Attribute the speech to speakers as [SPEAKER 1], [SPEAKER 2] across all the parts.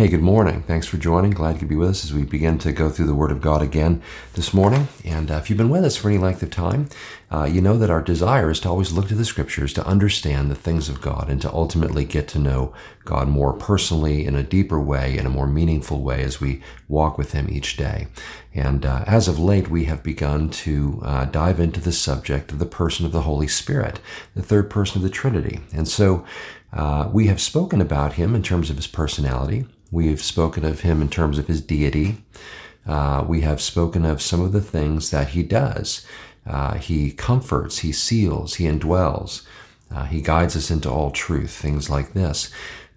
[SPEAKER 1] Hey, good morning. Thanks for joining. Glad you could be with us as we begin to go through the Word of God again this morning. And uh, if you've been with us for any length of time, uh, you know that our desire is to always look to the Scriptures to understand the things of God and to ultimately get to know God more personally in a deeper way, in a more meaningful way as we walk with Him each day. And uh, as of late, we have begun to uh, dive into the subject of the person of the Holy Spirit, the third person of the Trinity. And so uh, we have spoken about Him in terms of His personality. We've spoken of him in terms of his deity. Uh, we have spoken of some of the things that he does. Uh, he comforts, he seals, he indwells, uh, he guides us into all truth, things like this.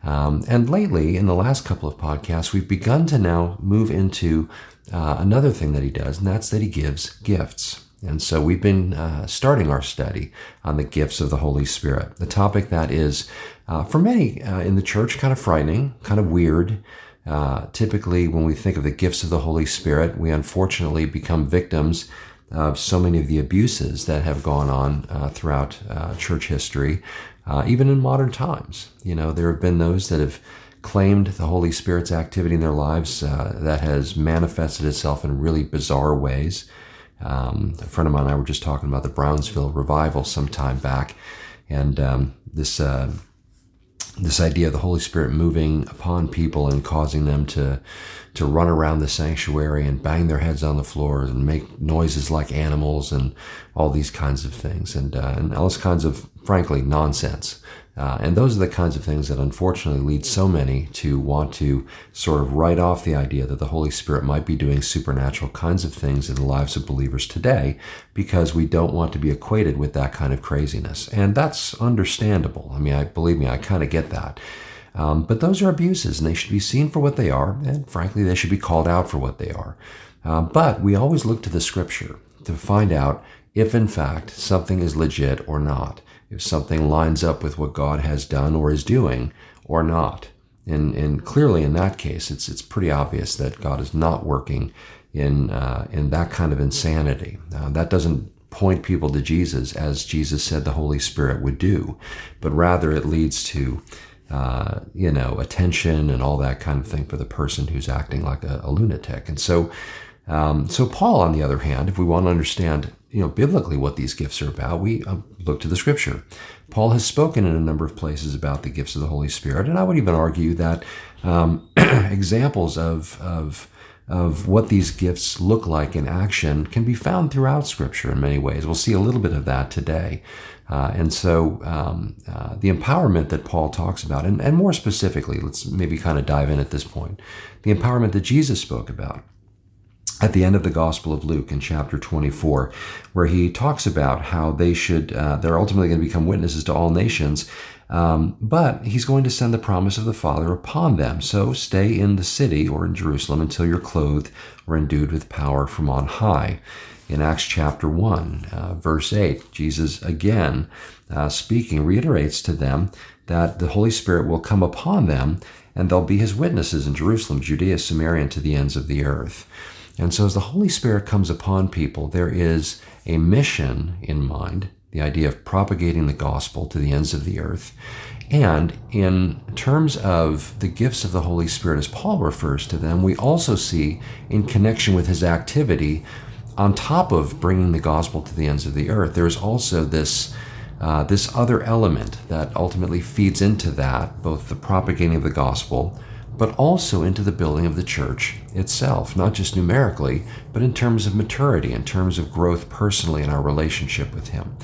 [SPEAKER 1] Um, and lately, in the last couple of podcasts, we've begun to now move into uh, another thing that he does, and that's that he gives gifts. And so we've been uh, starting our study on the gifts of the Holy Spirit, the topic that is, uh, for many uh, in the church, kind of frightening, kind of weird. Uh, typically, when we think of the gifts of the Holy Spirit, we unfortunately become victims of so many of the abuses that have gone on uh, throughout uh, church history, even in modern times. You know, there have been those that have claimed the Holy Spirit's activity in their lives that has manifested itself in really bizarre ways. Um, a friend of mine and I were just talking about the Brownsville revival some time back, and um, this uh, this idea of the Holy Spirit moving upon people and causing them to to run around the sanctuary and bang their heads on the floors and make noises like animals and all these kinds of things and uh, and all those kinds of frankly nonsense. Uh, and those are the kinds of things that unfortunately lead so many to want to sort of write off the idea that the Holy Spirit might be doing supernatural kinds of things in the lives of believers today because we don't want to be equated with that kind of craziness. And that's understandable. I mean, I believe me, I kind of get that. Um, but those are abuses and they should be seen for what they are. And frankly, they should be called out for what they are. Uh, but we always look to the scripture to find out if in fact something is legit or not if something lines up with what God has done or is doing or not. And, and clearly in that case, it's, it's pretty obvious that God is not working in, uh, in that kind of insanity. Uh, that doesn't point people to Jesus as Jesus said the Holy Spirit would do, but rather it leads to, uh, you know, attention and all that kind of thing for the person who's acting like a, a lunatic. And so, um, so Paul, on the other hand, if we want to understand you know, biblically what these gifts are about, we uh, look to the scripture. Paul has spoken in a number of places about the gifts of the Holy Spirit, and I would even argue that um, examples of, of, of what these gifts look like in action can be found throughout scripture in many ways. We'll see a little bit of that today. Uh, and so um, uh, the empowerment that Paul talks about, and, and more specifically, let's maybe kind of dive in at this point, the empowerment that Jesus spoke about at the end of the Gospel of Luke in chapter 24, where he talks about how they should, uh, they're ultimately going to become witnesses to all nations. Um, but he's going to send the promise of the Father upon them. So stay in the city or in Jerusalem until you're clothed or endued with power from on high. In Acts chapter 1, uh, verse 8, Jesus again uh, speaking reiterates to them that the Holy Spirit will come upon them and they'll be his witnesses in Jerusalem, Judea, Samaria, and to the ends of the earth. And so, as the Holy Spirit comes upon people, there is a mission in mind, the idea of propagating the gospel to the ends of the earth. And in terms of the gifts of the Holy Spirit, as Paul refers to them, we also see in connection with his activity, on top of bringing the gospel to the ends of the earth, there's also this. Uh, this other element that ultimately feeds into that, both the propagating of the gospel, but also into the building of the church itself, not just numerically, but in terms of maturity, in terms of growth personally in our relationship with Him.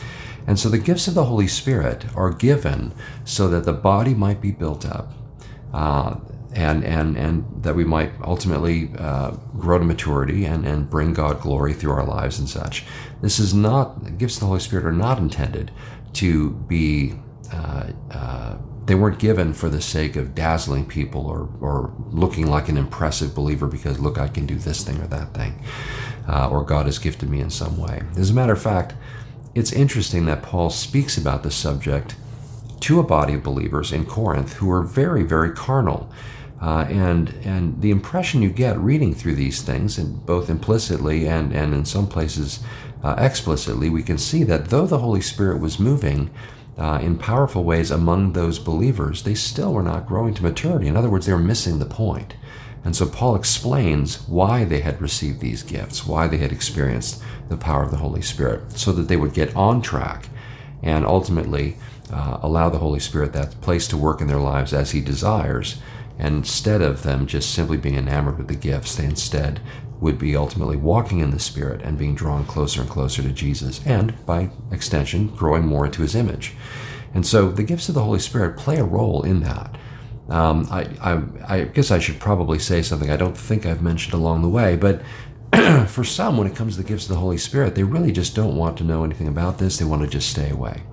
[SPEAKER 1] And so the gifts of the Holy Spirit are given so that the body might be built up. Uh, and, and, and that we might ultimately uh, grow to maturity and, and bring God glory through our lives and such. This is not, gifts of the Holy Spirit are not intended to be uh, uh they weren't given for the sake of dazzling people or, or looking like an impressive believer because, look, I can do this thing or that thing, uh, or God has gifted me in some way. As a matter of fact, it's interesting that Paul speaks about the subject to a body of believers in Corinth who are very, very carnal. Uh, and and the impression you get reading through these things, and both implicitly and, and in some places uh, explicitly, we can see that though the Holy Spirit was moving uh, in powerful ways among those believers, they still were not growing to maturity. In other words, they were missing the point. And so Paul explains why they had received these gifts, why they had experienced the power of the Holy Spirit, so that they would get on track and ultimately uh, allow the Holy Spirit that place to work in their lives as He desires. And instead of them just simply being enamored with the gifts, they instead would be ultimately walking in the Spirit and being drawn closer and closer to Jesus, and by extension, growing more into His image. And so the gifts of the Holy Spirit play a role in that. Um, I, I, I, guess I should probably say something I don't think I've mentioned along the way, but for some, when it comes to the gifts of the Holy Spirit, they really just don't want to know anything about this. They want to just stay away.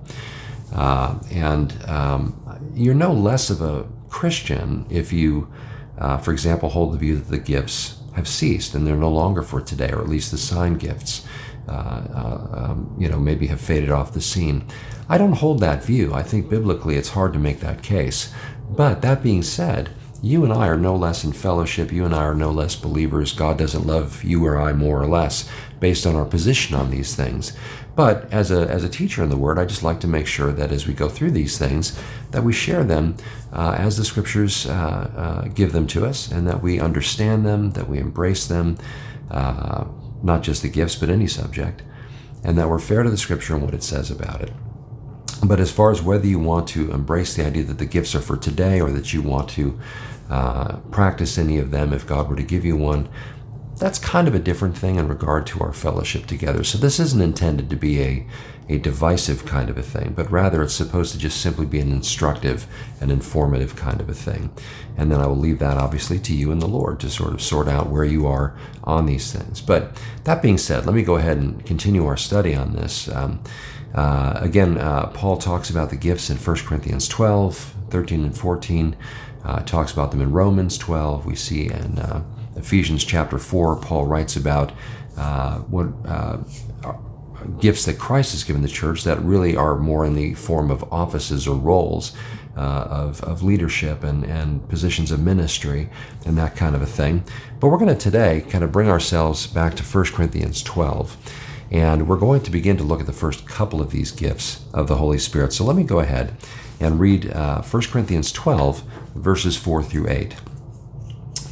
[SPEAKER 1] Uh, and um, you're no less of a Christian if you, uh, for example, hold the view that the gifts have ceased and they're no longer for today, or at least the sign gifts, uh, uh um, you know, maybe have faded off the scene. I don't hold that view. I think biblically it's hard to make that case. But that being said, you and I are no less in fellowship. You and I are no less believers. God doesn't love you or I more or less based on our position on these things. But as a, as a teacher in the Word, I just like to make sure that as we go through these things, that we share them uh, as the Scriptures uh, uh, give them to us, and that we understand them, that we embrace them, uh, not just the gifts, but any subject, and that we're fair to the Scripture and what it says about it. But as far as whether you want to embrace the idea that the gifts are for today or that you want to uh, practice any of them if God were to give you one, that's kind of a different thing in regard to our fellowship together. So this isn't intended to be a, a divisive kind of a thing, but rather it's supposed to just simply be an instructive and informative kind of a thing. And then I will leave that obviously to you and the Lord to sort of sort out where you are on these things. But that being said, let me go ahead and continue our study on this. Um, uh, again, uh, Paul talks about the gifts in 1 Corinthians 12, 13, and 14. Uh, talks about them in Romans 12. We see in Ephesians chapter 4, Paul writes about uh, what uh, gifts that Christ has given the church that really are more in the form of offices or roles. of, of leadership and, and positions of ministry and that kind of a thing. But we're going to today kind of bring ourselves back to 1 Corinthians 12. And we're going to begin to look at the first couple of these gifts of the Holy Spirit. So let me go ahead and read uh, 1 Corinthians 12, verses 4 through 8.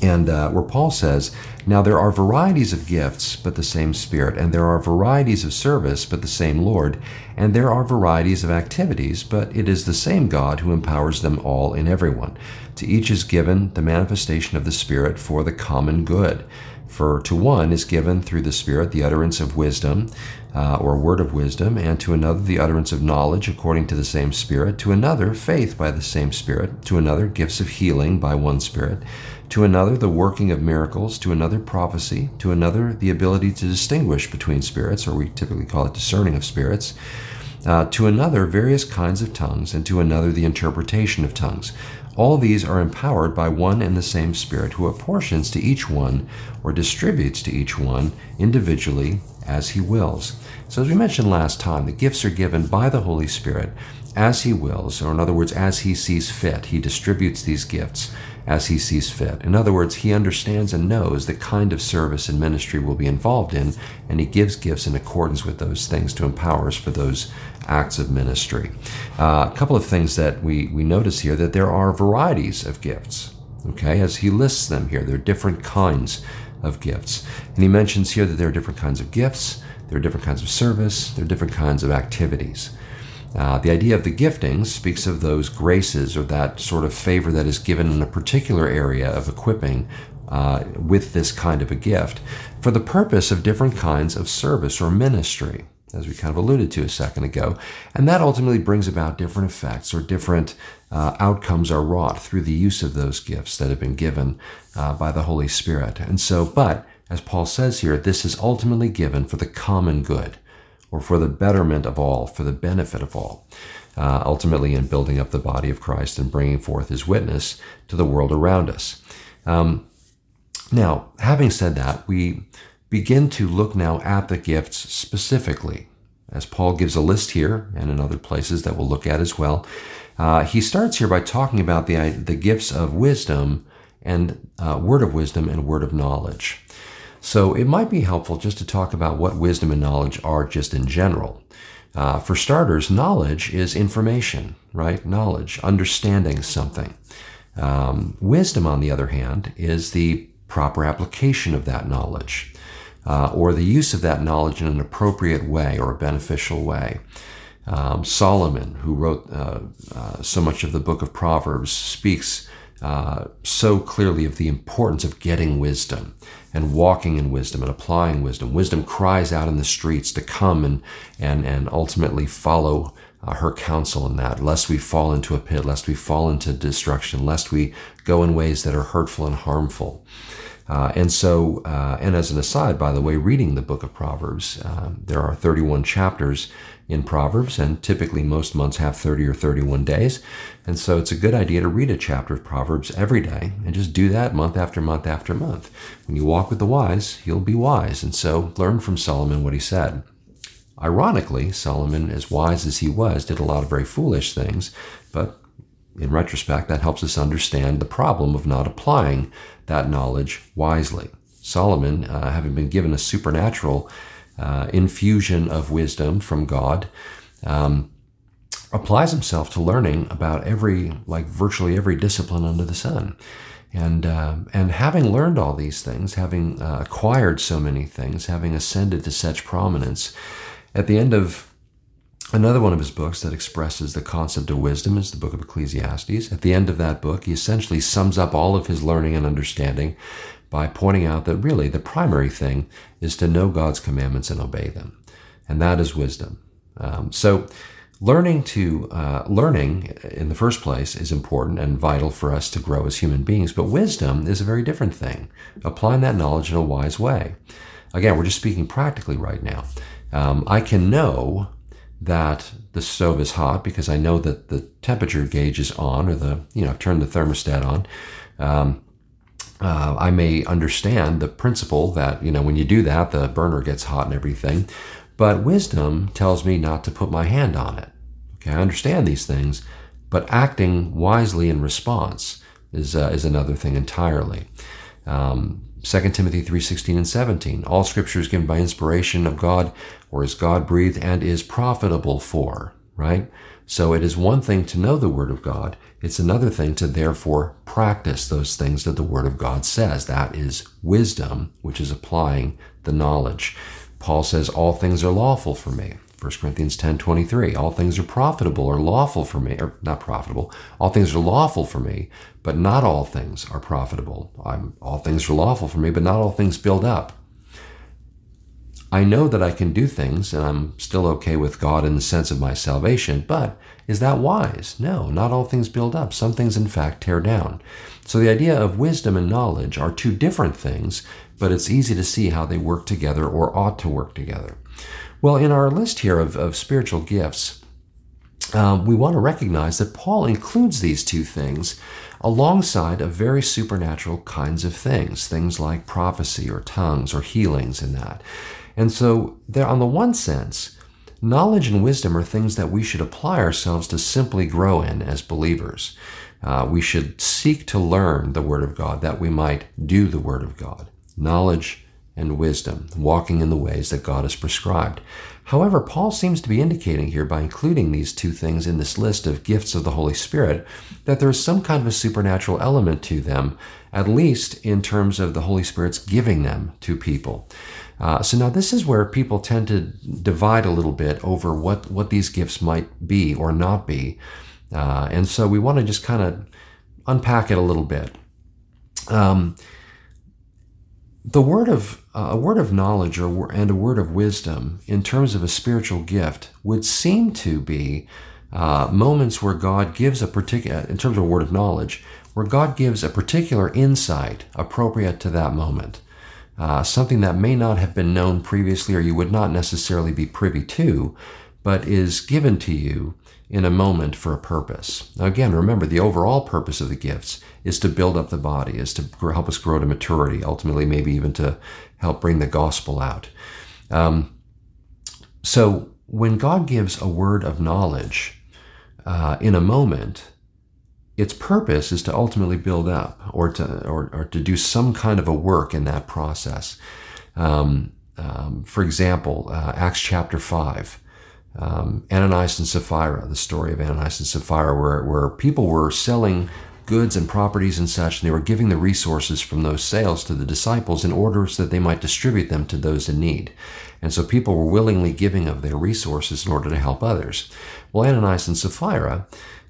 [SPEAKER 1] And uh, where Paul says, Now there are varieties of gifts, but the same Spirit, and there are varieties of service, but the same Lord, and there are varieties of activities, but it is the same God who empowers them all in everyone. To each is given the manifestation of the Spirit for the common good. For to one is given through the Spirit the utterance of wisdom, uh, or word of wisdom, and to another the utterance of knowledge according to the same Spirit, to another faith by the same Spirit, to another gifts of healing by one Spirit, to another the working of miracles, to another prophecy, to another the ability to distinguish between spirits, or we typically call it discerning of spirits. Uh, to another, various kinds of tongues, and to another, the interpretation of tongues. All these are empowered by one and the same Spirit, who apportions to each one or distributes to each one individually as he wills. So, as we mentioned last time, the gifts are given by the Holy Spirit as he wills, or in other words, as he sees fit. He distributes these gifts as he sees fit. In other words, he understands and knows the kind of service and ministry we'll be involved in, and he gives gifts in accordance with those things to empower us for those acts of ministry. Uh, a couple of things that we, we notice here that there are varieties of gifts. Okay, as he lists them here, there are different kinds of gifts. And he mentions here that there are different kinds of gifts, there are different kinds of service, there are different kinds of activities. Uh, the idea of the giftings speaks of those graces or that sort of favor that is given in a particular area of equipping uh, with this kind of a gift for the purpose of different kinds of service or ministry, as we kind of alluded to a second ago. And that ultimately brings about different effects or different uh, outcomes are wrought through the use of those gifts that have been given uh, by the Holy Spirit. And so, but as Paul says here, this is ultimately given for the common good or for the betterment of all, for the benefit of all, uh, ultimately in building up the body of Christ and bringing forth his witness to the world around us. Um, now, having said that, we begin to look now at the gifts specifically. As Paul gives a list here and in other places that we'll look at as well, uh, he starts here by talking about the, the gifts of wisdom and uh, word of wisdom and word of knowledge. So it might be helpful just to talk about what wisdom and knowledge are just in general. Uh, for starters, knowledge is information, right? Knowledge, understanding something. Um, wisdom, on the other hand, is the proper application of that knowledge uh, or the use of that knowledge in an appropriate way or a beneficial way. Um, Solomon, who wrote uh, uh, so much of the book of Proverbs, speaks uh, so clearly of the importance of getting wisdom and walking in wisdom and applying wisdom. Wisdom cries out in the streets to come and, and, and ultimately follow uh, her counsel in that, lest we fall into a pit, lest we fall into destruction, lest we go in ways that are hurtful and harmful. Uh, and so, uh, and as an aside, by the way, reading the book of Proverbs, um, there are 31 chapters in Proverbs, and typically most months have 30 or 31 days. And so it's a good idea to read a chapter of Proverbs every day and just do that month after month after month. When you walk with the wise, you'll be wise. And so learn from Solomon what he said. Ironically, Solomon, as wise as he was, did a lot of very foolish things, but in retrospect, that helps us understand the problem of not applying that knowledge wisely. Solomon, uh, having been given a supernatural uh, infusion of wisdom from God, um, applies himself to learning about every, like virtually every discipline under the sun. And, uh, and having learned all these things, having uh, acquired so many things, having ascended to such prominence, at the end of Another one of his books that expresses the concept of wisdom is the book of Ecclesiastes. At the end of that book, he essentially sums up all of his learning and understanding by pointing out that really the primary thing is to know God's commandments and obey them. And that is wisdom. Um, so, learning to uh, learning in the first place is important and vital for us to grow as human beings but wisdom is a very different thing applying that knowledge in a wise way again we're just speaking practically right now um, i can know that the stove is hot because I know that the temperature gauge is on or the, you know, I've turned the thermostat on. Um, uh, I may understand the principle that, you know, when you do that, the burner gets hot and everything. But wisdom tells me not to put my hand on it. Okay, I understand these things, but acting wisely in response is, uh, is another thing entirely. Um, 2 Timothy 3:16 and 17. All scripture is given by inspiration of God or is God breathed and is profitable for, right? So it is one thing to know the word of God, it's another thing to therefore practice those things that the word of God says. That is wisdom, which is applying the knowledge. Paul says all things are lawful for me. 1 Corinthians 10 23. All things are profitable or lawful for me, or not profitable. All things are lawful for me, but not all things are profitable. I'm, all things are lawful for me, but not all things build up. I know that I can do things and I'm still okay with God in the sense of my salvation, but is that wise? No, not all things build up. Some things, in fact, tear down. So the idea of wisdom and knowledge are two different things, but it's easy to see how they work together or ought to work together. Well, in our list here of, of spiritual gifts, um, we want to recognize that Paul includes these two things alongside of very supernatural kinds of things, things like prophecy or tongues or healings and that. And so, there, on the one sense, knowledge and wisdom are things that we should apply ourselves to simply grow in as believers. Uh, we should seek to learn the Word of God that we might do the Word of God. Knowledge and wisdom, walking in the ways that God has prescribed. However, Paul seems to be indicating here by including these two things in this list of gifts of the Holy Spirit that there is some kind of a supernatural element to them, at least in terms of the Holy Spirit's giving them to people. Uh, so now this is where people tend to divide a little bit over what, what these gifts might be or not be. Uh, and so we want to just kind of unpack it a little bit. Um, the word of uh, a word of knowledge or, and a word of wisdom in terms of a spiritual gift would seem to be uh, moments where God gives a particular, in terms of a word of knowledge, where God gives a particular insight appropriate to that moment. Uh, something that may not have been known previously or you would not necessarily be privy to, but is given to you in a moment for a purpose. Now, again, remember the overall purpose of the gifts is to build up the body, is to help us grow to maturity, ultimately, maybe even to help bring the gospel out. Um, so, when God gives a word of knowledge uh, in a moment, its purpose is to ultimately build up or to, or, or to do some kind of a work in that process. Um, um, for example, uh, Acts chapter 5. Um, Ananias and Sapphira, the story of Ananias and Sapphira, where, where people were selling goods and properties and such, and they were giving the resources from those sales to the disciples in order so that they might distribute them to those in need. And so people were willingly giving of their resources in order to help others. Well, Ananias and Sapphira,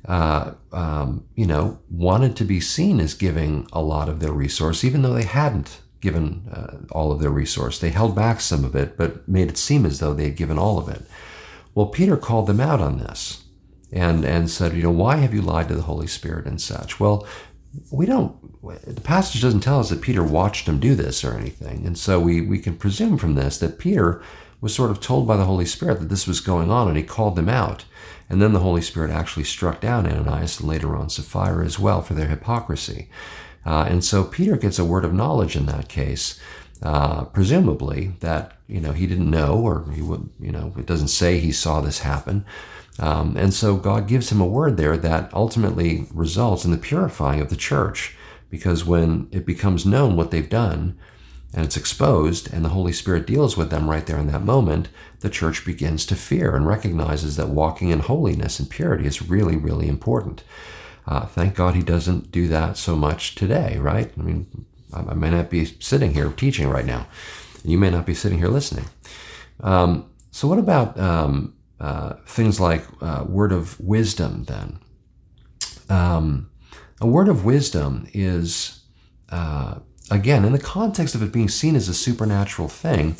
[SPEAKER 1] uh, um, you know, wanted to be seen as giving a lot of their resource, even though they hadn't given uh, all of their resource. They held back some of it, but made it seem as though they had given all of it. Well, Peter called them out on this and, and said, you know, why have you lied to the Holy Spirit and such? Well, we don't, the passage doesn't tell us that Peter watched him do this or anything. And so we, we can presume from this that Peter was sort of told by the Holy Spirit that this was going on and he called them out. And then the Holy Spirit actually struck down Ananias and later on Sapphira as well for their hypocrisy. Uh, and so Peter gets a word of knowledge in that case, uh, presumably that you know he didn't know, or he would you know it doesn't say he saw this happen. Um, and so God gives him a word there that ultimately results in the purifying of the church, because when it becomes known what they've done, and it's exposed, and the Holy Spirit deals with them right there in that moment, the church begins to fear and recognizes that walking in holiness and purity is really, really important. Uh, thank God he doesn't do that so much today, right? I mean, I, may not be sitting here teaching right now, you may not be sitting here listening. Um, so, what about um, uh, things like uh, word of wisdom then? Um, a word of wisdom is, uh, again, in the context of it being seen as a supernatural thing,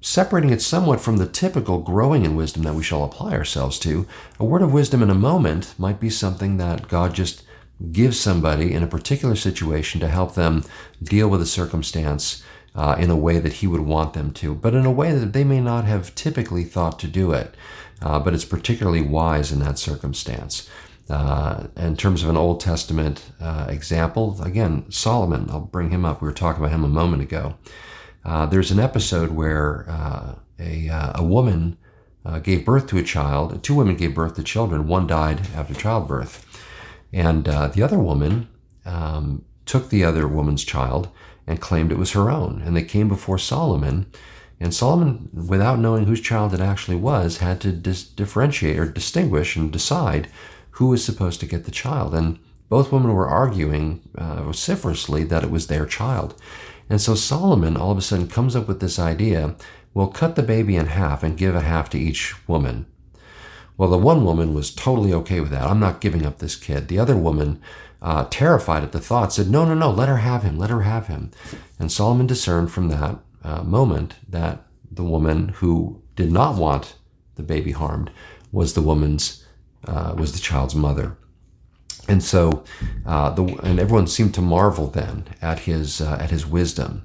[SPEAKER 1] separating it somewhat from the typical growing in wisdom that we shall apply ourselves to, a word of wisdom in a moment might be something that God just gives somebody in a particular situation to help them deal with a circumstance uh, in a way that He would want them to, but in a way that they may not have typically thought to do it. Uh, but it's particularly wise in that circumstance. Uh, in terms of an Old Testament uh, example, again, Solomon, I'll bring him up. We were talking about him a moment ago. Uh, there's an episode where uh, a, a woman gave birth to a child. Two women gave birth to children. One died after childbirth. And uh, the other woman um, took the other woman's child and claimed it was her own. And they came before Solomon. And Solomon, without knowing whose child it actually was, had to dis- differentiate or distinguish and decide who was supposed to get the child. And both women were arguing uh, vociferously that it was their child. And so Solomon all of a sudden comes up with this idea we'll cut the baby in half and give a half to each woman. Well, the one woman was totally okay with that. I'm not giving up this kid. The other woman, uh, terrified at the thought, said, No, no, no, let her have him, let her have him. And Solomon discerned from that uh, moment that the woman who did not want the baby harmed was the woman's, uh, was the child's mother. And so, uh, the, and everyone seemed to marvel then at his uh, at his wisdom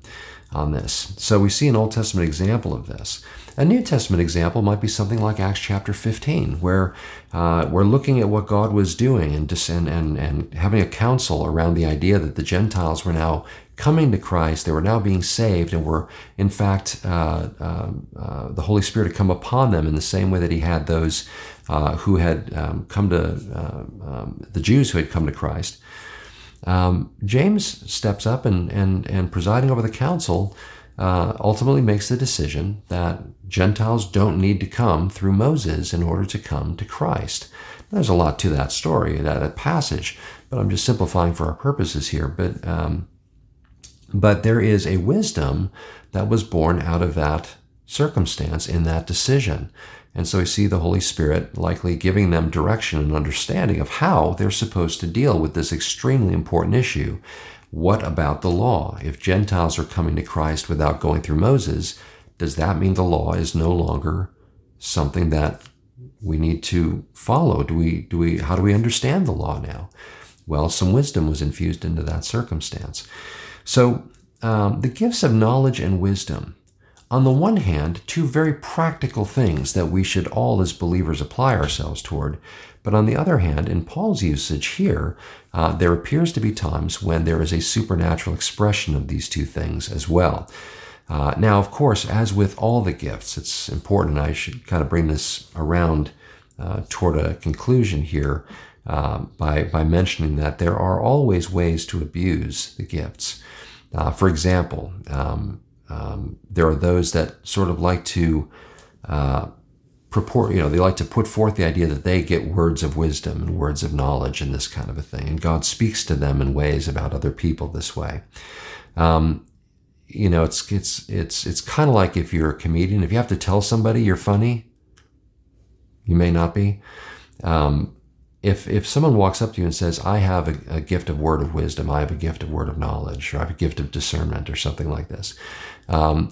[SPEAKER 1] on this. So we see an Old Testament example of this. A New Testament example might be something like Acts chapter 15, where uh, we're looking at what God was doing and, and, and, and having a council around the idea that the Gentiles were now coming to Christ, they were now being saved, and were, in fact, uh, uh, uh, the Holy Spirit had come upon them in the same way that He had those uh, who had um, come to, uh, um, the Jews who had come to Christ. Um, James steps up and, and, and presiding over the council, uh, ultimately makes the decision that Gentiles don't need to come through Moses in order to come to Christ. There's a lot to that story, that, that passage, but I'm just simplifying for our purposes here. But um, but there is a wisdom that was born out of that circumstance in that decision. And so we see the Holy Spirit likely giving them direction and understanding of how they're supposed to deal with this extremely important issue. What about the law? If Gentiles are coming to Christ without going through Moses, does that mean the law is no longer something that we need to follow? Do we, do we, how do we understand the law now? Well, some wisdom was infused into that circumstance. So, um, the gifts of knowledge and wisdom on the one hand, two very practical things that we should all as believers apply ourselves toward. But on the other hand, in Paul's usage here, uh, there appears to be times when there is a supernatural expression of these two things as well. Uh, now, of course, as with all the gifts, it's important, I should kind of bring this around uh, toward a conclusion here uh, by, by mentioning that there are always ways to abuse the gifts. Uh, for example, um, um, there are those that sort of like to uh, purport, you know, they like to put forth the idea that they get words of wisdom and words of knowledge and this kind of a thing. And God speaks to them in ways about other people this way. Um, you know, it's it's it's it's kind of like if you're a comedian, if you have to tell somebody you're funny, you may not be. Um, if if someone walks up to you and says, "I have a, a, gift of word of wisdom, I have a gift of word of knowledge, or I have a gift of discernment," or something like this, um,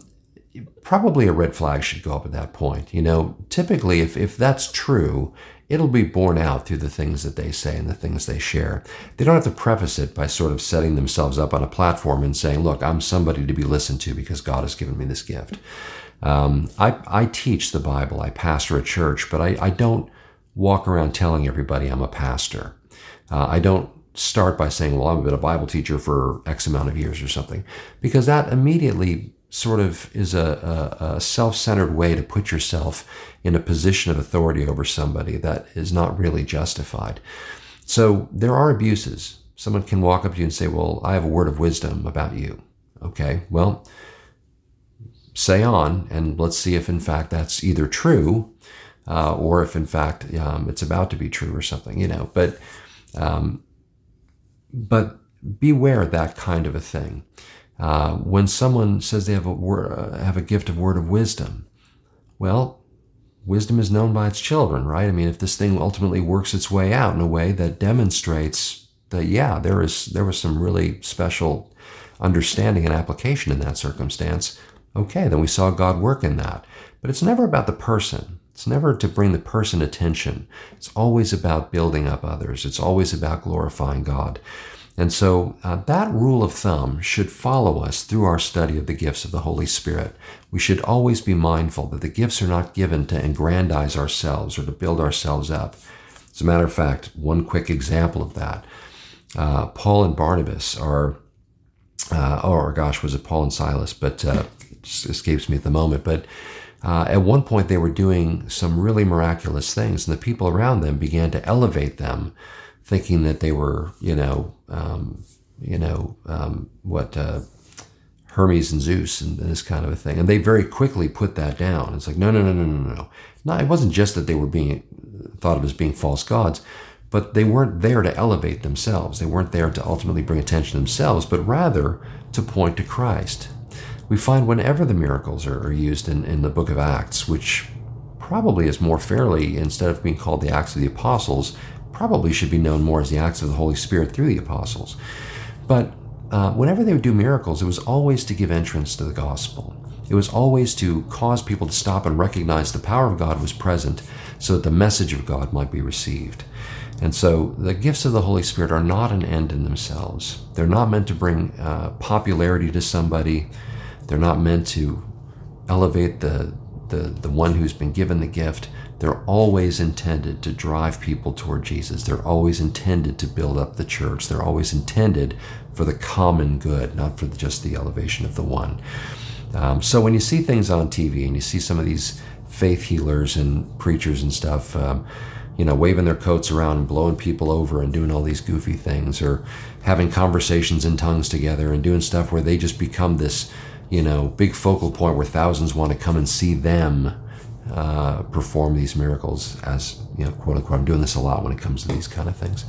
[SPEAKER 1] probably a red flag should go up at that point. You know, typically, if if that's true, it'll be borne out through the things that they say and the things they share. They don't have to preface it by sort of setting themselves up on a platform and saying, "Look, I'm somebody to be listened to because God has given me this gift." Um, I I teach the Bible, I pastor a church, but I, I don't walk around telling everybody I'm a pastor. Uh, I don't start by saying, well, I've been a Bible teacher for X amount of years or something, because that immediately sort of is a, a, a self centered way to put yourself in a position of authority over somebody that is not really justified. So there are abuses. Someone can walk up to you and say, well, I have a word of wisdom about you. Okay, well, say on, and let's see if in fact that's either true uh, or if in fact um, it's about to be true or something, you know. But um, but beware that kind of a thing. Uh, when someone says they have a word, uh, have a gift of word of wisdom, well, wisdom is known by its children, right? I mean, if this thing ultimately works its way out in a way that demonstrates that, yeah, there is there was some really special understanding and application in that circumstance. Okay, then we saw God work in that. But it's never about the person. It's never to bring the person attention. It's always about building up others. It's always about glorifying God. And so uh, that rule of thumb should follow us through our study of the gifts of the Holy Spirit. We should always be mindful that the gifts are not given to aggrandize ourselves or to build ourselves up. As a matter of fact, one quick example of that uh, Paul and Barnabas are, uh, or gosh, was it Paul and Silas? But uh, escapes me at the moment. But uh, at one point, they were doing some really miraculous things, and the people around them began to elevate them, thinking that they were, you know, um, you know, um, what uh, Hermes and Zeus and this kind of a thing. And they very quickly put that down. It's like, no, no, no, no, no, no. No, it wasn't just that they were being thought of as being false gods, but they weren't there to elevate themselves. They weren't there to ultimately bring attention to themselves, but rather to point to Christ we find whenever the miracles are, are used in, in the book of Acts, which probably is more fairly, instead of being called the Acts of the Apostles, probably should be known more as the Acts of the Holy Spirit through the Apostles. But uh, whenever they would do miracles, it was always to give entrance to the gospel. It was always to cause people to stop and recognize the power of God was present so that the message of God might be received. And so the gifts of the Holy Spirit are not an end in themselves. They're not meant to bring uh, popularity to somebody they're not meant to elevate the, the, the one who's been given the gift. They're always intended to drive people toward Jesus. They're always intended to build up the church. They're always intended for the common good, not for just the elevation of the one. Um, so when you see things on TV and you see some of these faith healers and preachers and stuff, um, you know, waving their coats around and blowing people over and doing all these goofy things, or having conversations in tongues together and doing stuff where they just become this you know, big focal point where thousands want to come and see them uh, perform these miracles as, you know, quote unquote. I'm doing this a lot when it comes to these kind of things.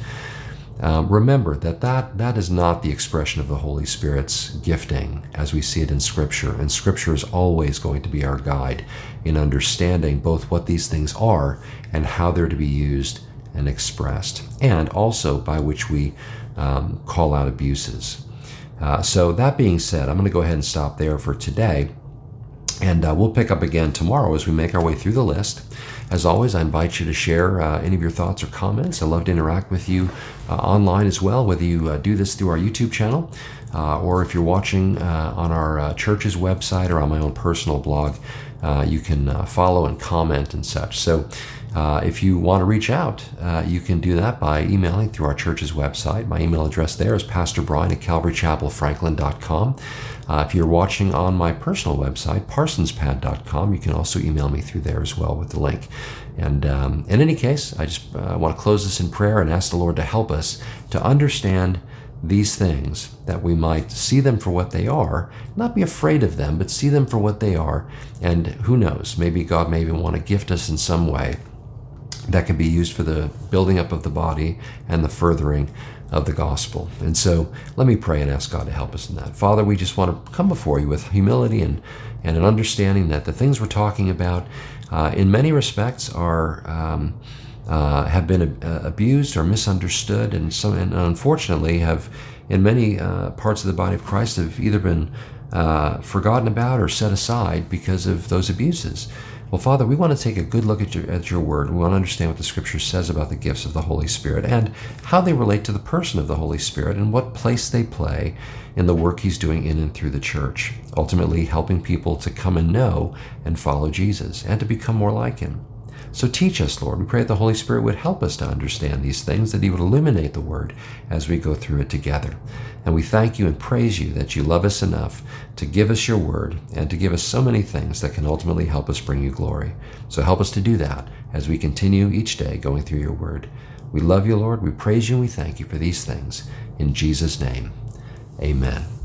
[SPEAKER 1] Um, remember that, that that is not the expression of the Holy Spirit's gifting as we see it in Scripture. And Scripture is always going to be our guide in understanding both what these things are and how they're to be used and expressed, and also by which we um, call out abuses. Uh, so, that being said, I'm going to go ahead and stop there for today. And uh, we'll pick up again tomorrow as we make our way through the list. As always, I invite you to share uh, any of your thoughts or comments. I love to interact with you uh, online as well, whether you uh, do this through our YouTube channel uh, or if you're watching uh, on our church's website or on my own personal blog. you can follow and comment and such. So, uh, if you want to reach out, uh, you can do that by emailing through our church's website. My email address there is pastorbrian at calvarychapelfranklin.com. Uh, if you're watching on my personal website, parsonspad.com, you can also email me through there as well with the link. And um, in any case, I just uh, want to close this in prayer and ask the Lord to help us to understand these things, that we might see them for what they are, not be afraid of them, but see them for what they are. And who knows, maybe God may even want to gift us in some way that can be used for the building up of the body and the furthering of the gospel. And so let me pray and ask God to help us in that. Father, we just want to come before you with humility and, and an understanding that the things we're talking about, uh, in many respects, are. Um, uh, have been uh, abused or misunderstood, and some, and unfortunately, have in many uh, parts of the body of Christ have either been uh, forgotten about or set aside because of those abuses. Well, Father, we want to take a good look at your, at your word. We want to understand what the scripture says about the gifts of the Holy Spirit and how they relate to the person of the Holy Spirit and what place they play in the work he's doing in and through the church, ultimately helping people to come and know and follow Jesus and to become more like him. So teach us, Lord. We pray that the Holy Spirit would help us to understand these things, that He would illuminate the Word as we go through it together. And we thank you and praise you that you love us enough to give us your Word and to give us so many things that can ultimately help us bring you glory. So help us to do that as we continue each day going through your Word. We love you, Lord. We praise you and we thank you for these things. In Jesus' name, amen.